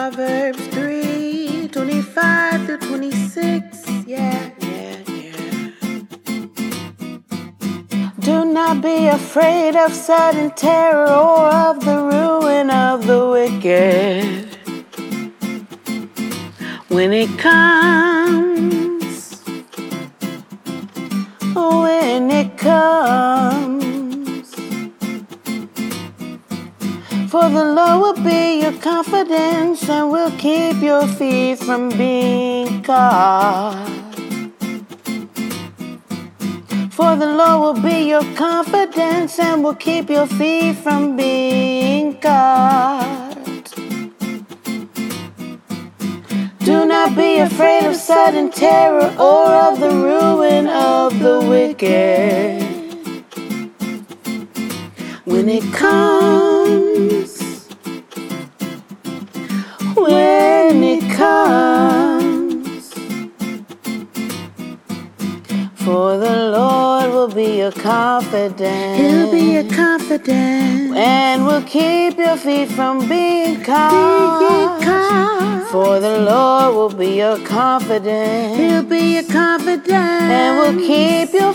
Proverbs 3 25 through 26. Yeah, yeah, yeah. Do not be afraid of sudden terror or of the ruin of the wicked. When it comes, when it comes. For the Lord will be your confidence and will keep your feet from being caught. For the Lord will be your confidence and will keep your feet from being caught. Do not be afraid of sudden terror or of the ruin of the wicked. When it comes, when it comes, for the Lord will be your confidence. He'll be your confidence. and will keep your feet from being caught. For the Lord will be your confidence He'll be your confidence. and will keep your